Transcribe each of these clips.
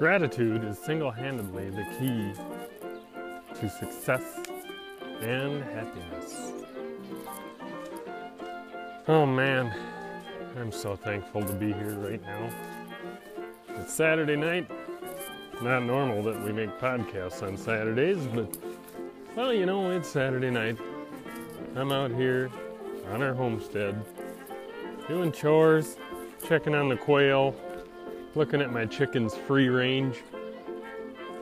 Gratitude is single handedly the key to success and happiness. Oh man, I'm so thankful to be here right now. It's Saturday night. Not normal that we make podcasts on Saturdays, but well, you know, it's Saturday night. I'm out here on our homestead doing chores, checking on the quail, looking at my chickens free range.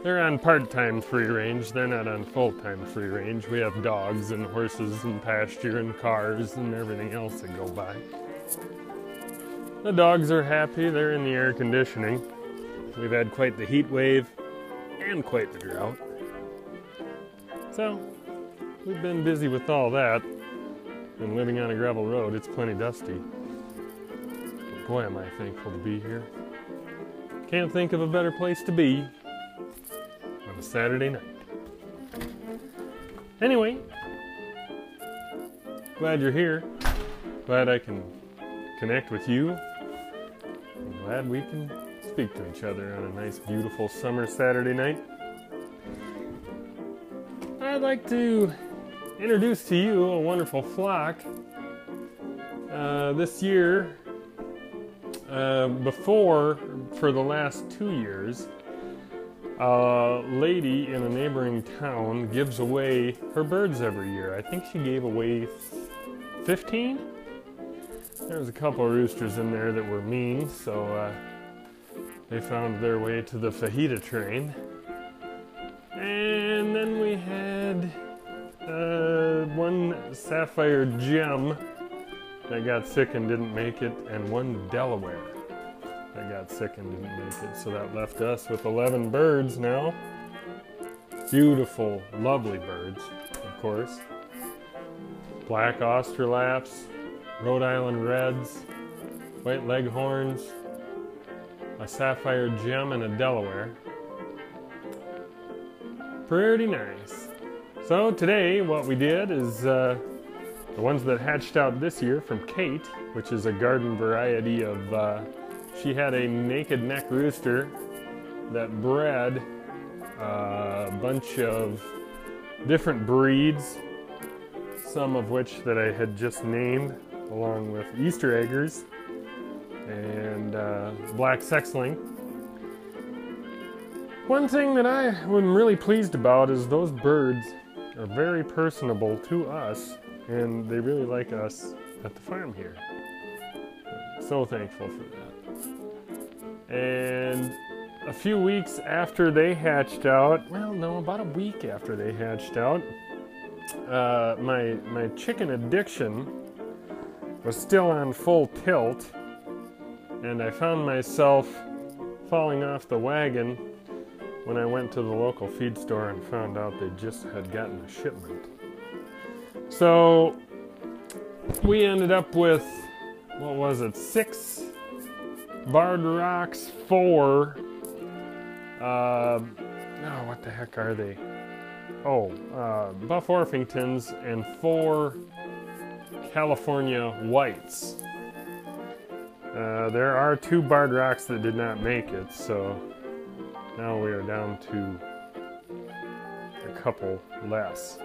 They're on part time free range, they're not on full time free range. We have dogs and horses and pasture and cars and everything else that go by. The dogs are happy, they're in the air conditioning. We've had quite the heat wave and quite the drought. So, we've been busy with all that. And living on a gravel road, it's plenty dusty. But boy, am I thankful to be here. Can't think of a better place to be on a Saturday night. Anyway, glad you're here. Glad I can connect with you. I'm glad we can speak to each other on a nice, beautiful summer Saturday night. I'd like to introduce to you a wonderful flock. Uh, this year, uh, before, for the last two years, a lady in a neighboring town gives away her birds every year. I think she gave away 15? There was a couple of roosters in there that were mean, so uh, they found their way to the fajita train. And then we had uh, one sapphire gem that got sick and didn't make it, and one Delaware that got sick and didn't make it. So that left us with 11 birds now. Beautiful, lovely birds, of course. Black Australorps, Rhode Island Reds, White Leghorns, a Sapphire Gem, and a Delaware. Pretty nice. So today, what we did is uh, the ones that hatched out this year from Kate, which is a garden variety of. Uh, she had a naked neck rooster that bred uh, a bunch of different breeds, some of which that I had just named, along with Easter eggers and uh, black sex link. One thing that I am really pleased about is those birds are very personable to us, and they really like us at the farm here. So thankful for that. And a few weeks after they hatched out, well, no, about a week after they hatched out, uh, my my chicken addiction was still on full tilt, and I found myself falling off the wagon when I went to the local feed store and found out they just had gotten a shipment. So we ended up with, what was it, six Barred Rocks, four, uh, oh, what the heck are they? Oh, uh, Buff Orpingtons and four California Whites. Uh, there are two Barred Rocks that did not make it, so now we are down to a couple less.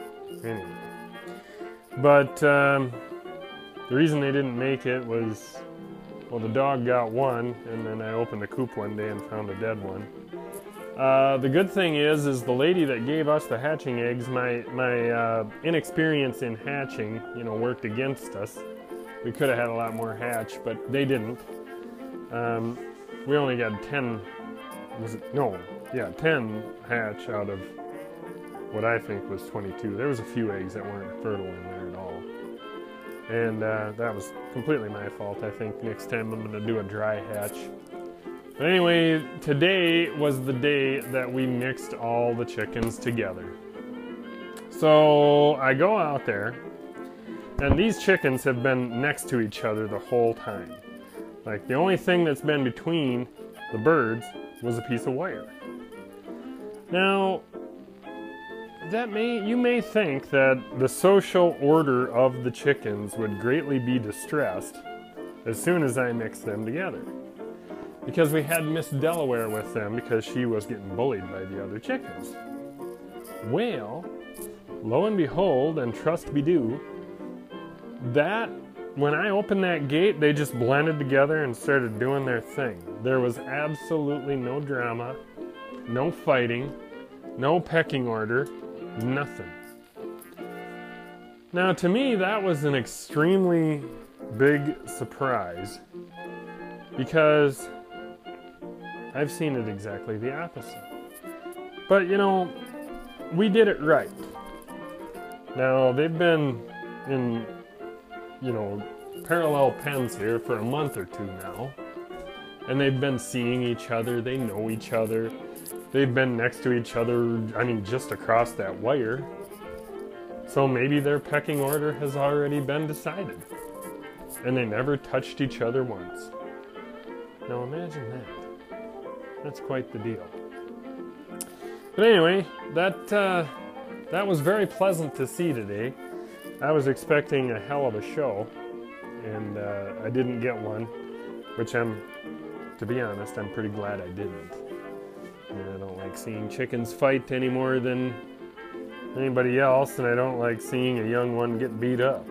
Anyway. But um, the reason they didn't make it was, well, the dog got one, and then I opened the coop one day and found a dead one. Uh, the good thing is, is the lady that gave us the hatching eggs, my my uh, inexperience in hatching, you know, worked against us. We could have had a lot more hatch, but they didn't. Um, we only got ten was it no yeah 10 hatch out of what i think was 22 there was a few eggs that weren't fertile in there at all. And uh, that was completely my fault. I think next time i'm to do a dry hatch. But anyway today was the day that we mixed all the chickens together. So i go out there and these chickens have been next to each other the whole time. Like the only thing that's been between the birds was a piece of wire. Now, that may you may think that the social order of the chickens would greatly be distressed as soon as I mix them together. because we had Miss Delaware with them because she was getting bullied by the other chickens. Well, lo and behold, and trust be due, that when I opened that gate, they just blended together and started doing their thing. There was absolutely no drama, no fighting, no pecking order, nothing. Now, to me, that was an extremely big surprise because I've seen it exactly the opposite. But you know, we did it right. Now, they've been in, you know, parallel pens here for a month or two now. And they've been seeing each other, they know each other. They've been next to each other, I mean, just across that wire. So maybe their pecking order has already been decided. And they never touched each other once. Now imagine that. That's quite the deal. But anyway, that uh, that was very pleasant to see today. I was expecting a hell of a show, and uh, I didn't get one, which I'm, to be honest, I'm pretty glad I didn't. Like seeing chickens fight any more than anybody else, and I don't like seeing a young one get beat up.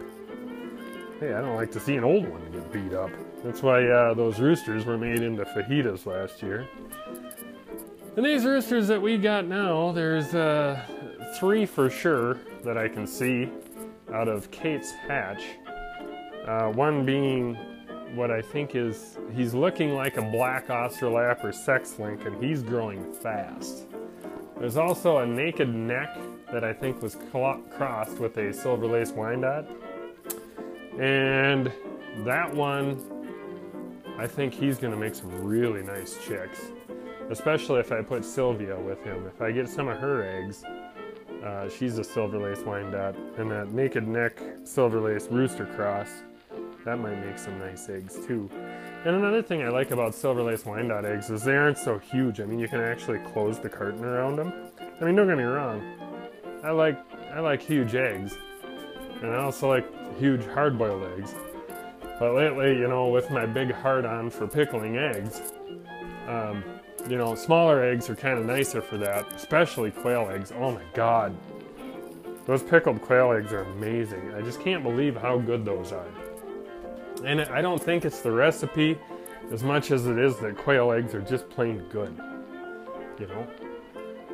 Hey, I don't like to see an old one get beat up. That's why uh, those roosters were made into fajitas last year. And these roosters that we got now, there's uh, three for sure that I can see out of Kate's hatch. Uh, one being what I think is, he's looking like a black Australorp or sex link, and he's growing fast. There's also a naked neck that I think was crossed with a silver lace Wyandotte. And that one, I think he's to make some really nice chicks, especially if I put Sylvia with him. If I get some of her eggs, uh, she's a silver lace Wyandotte, and that naked neck silver lace rooster cross, that might make some nice eggs too. And another thing I like about silver lace Wyandotte eggs is they aren't so huge. I mean, you can actually close the carton around them. I mean, don't get me wrong. I like I like huge eggs, and I also like huge hard-boiled eggs. But lately, you know, with my big heart on for pickling eggs, um, you know, smaller eggs are kind of nicer for that, especially quail eggs. Oh my god. Those pickled quail eggs are amazing. I just can't believe how good those are. And I don't think it's the recipe as much as it is that quail eggs are just plain good. You know?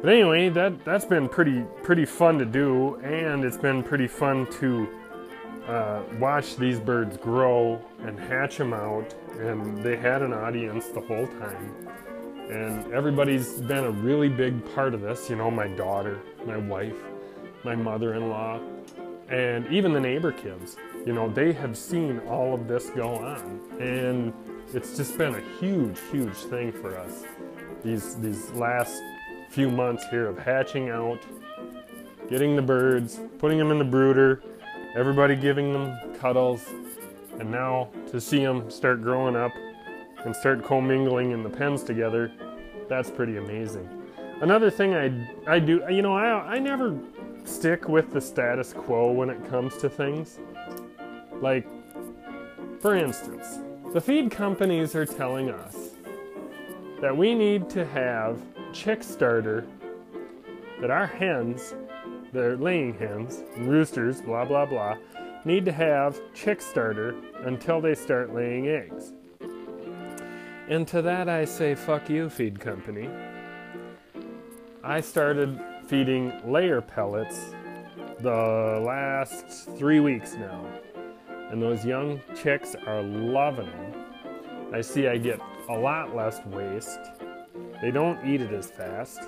But anyway, that that's been pretty pretty fun to do, and it's been pretty fun to uh, watch these birds grow and hatch them out. And they had an audience the whole time, and everybody's been a really big part of this. You know, my daughter, my wife, my mother-in-law, and even the neighbor kids. You know, they have seen all of this go on, and it's just been a huge, huge thing for us. These these last few months here of hatching out, getting the birds, putting them in the brooder, everybody giving them cuddles, and now to see them start growing up and start commingling in the pens together, that's pretty amazing. Another thing I, I do, you know, I, I never stick with the status quo when it comes to things. Like, for instance, the feed companies are telling us that we need to have chick starter that our hens, they're laying hens, roosters, blah blah blah, need to have chick starter until they start laying eggs. And to that I say, fuck you, feed company. I started feeding layer pellets the last three weeks now. And those young chicks are loving them. I see I get a lot less waste they don't eat it as fast.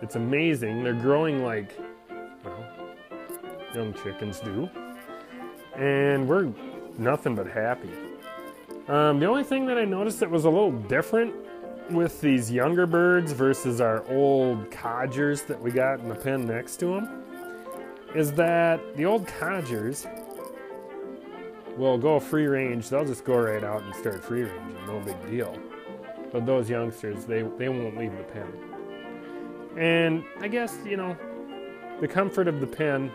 It's amazing. They're growing like, well, young chickens do. And we're nothing but happy. Um, the only thing that I noticed that was a little different with these younger birds versus our old codgers that we got in the pen next to them is that the old codgers will go free range. They'll just go right out and start free ranging. No big deal. But those youngsters, they, they won't leave the pen. And I guess, you know, the comfort of the pen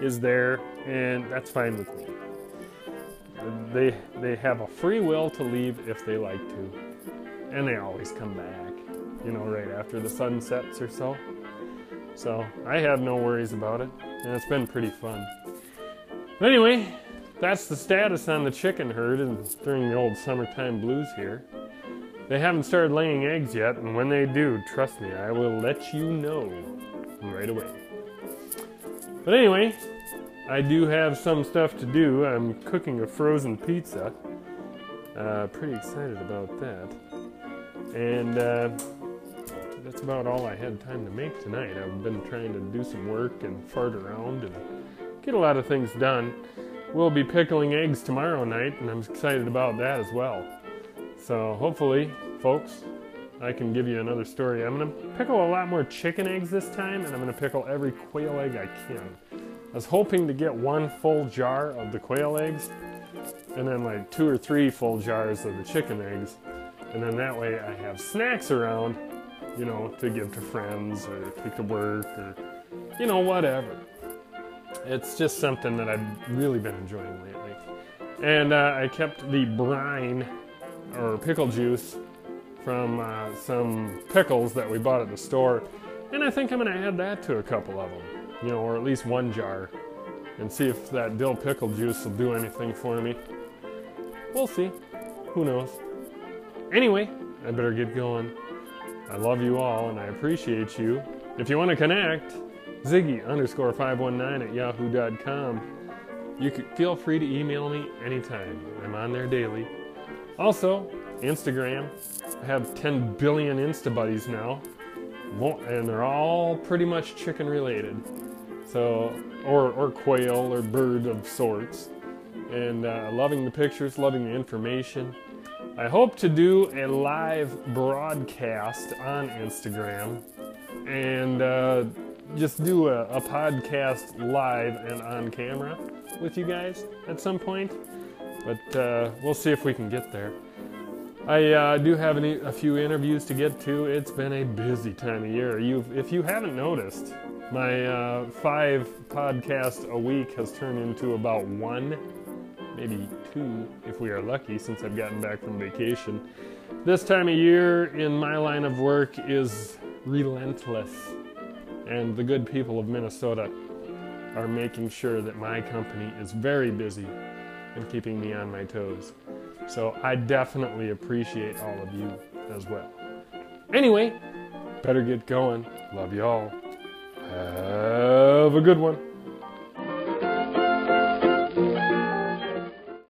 is there, and that's fine with me. They, they have a free will to leave if they like to. and they always come back, you know, right after the sun sets or so. So I have no worries about it, and it's been pretty fun. But anyway, that's the status on the chicken herd during the old summertime blues here. They haven't started laying eggs yet, and when they do, trust me, I will let you know right away. But anyway, I do have some stuff to do. I'm cooking a frozen pizza. Uh, pretty excited about that. And uh, that's about all I had time to make tonight. I've been trying to do some work and fart around and get a lot of things done. We'll be pickling eggs tomorrow night, and I'm excited about that as well. So hopefully, folks, I can give you another story. I'm to pickle a lot more chicken eggs this time, and I'm to pickle every quail egg I can. I was hoping to get one full jar of the quail eggs, and then like two or three full jars of the chicken eggs, and then that way I have snacks around, you know, to give to friends or take to work or, you know, whatever it's just something that I've really been enjoying lately. And uh, I kept the brine or pickle juice from uh, some pickles that we bought at the store, and I think I'm going to add that to a couple of them, you know, or at least one jar, and see if that dill pickle juice will do anything for me. We'll see. Who knows? Anyway, I better get going. I love you all and I appreciate you. If you want to connect, Ziggy underscore 519 at yahoo.com. You can feel free to email me anytime. I'm on there daily. Also, Instagram. I have 10 billion Insta buddies now, and they're all pretty much chicken related. So, or, or quail or bird of sorts. And uh, loving the pictures, loving the information. I hope to do a live broadcast on Instagram and uh, just do a, a, podcast live and on camera with you guys at some point. But uh, we'll see if we can get there. I uh, do have any, a few interviews to get to. It's been a busy time of year. you if you haven't noticed, my uh, five podcasts a week has turned into about one, maybe two if we are lucky, since I've gotten back from vacation. This time of year in my line of work is relentless and the good people of Minnesota are making sure that my company is very busy and keeping me on my toes. So I definitely appreciate all of you as well. Anyway, better get going. Love y'all. Have a good one.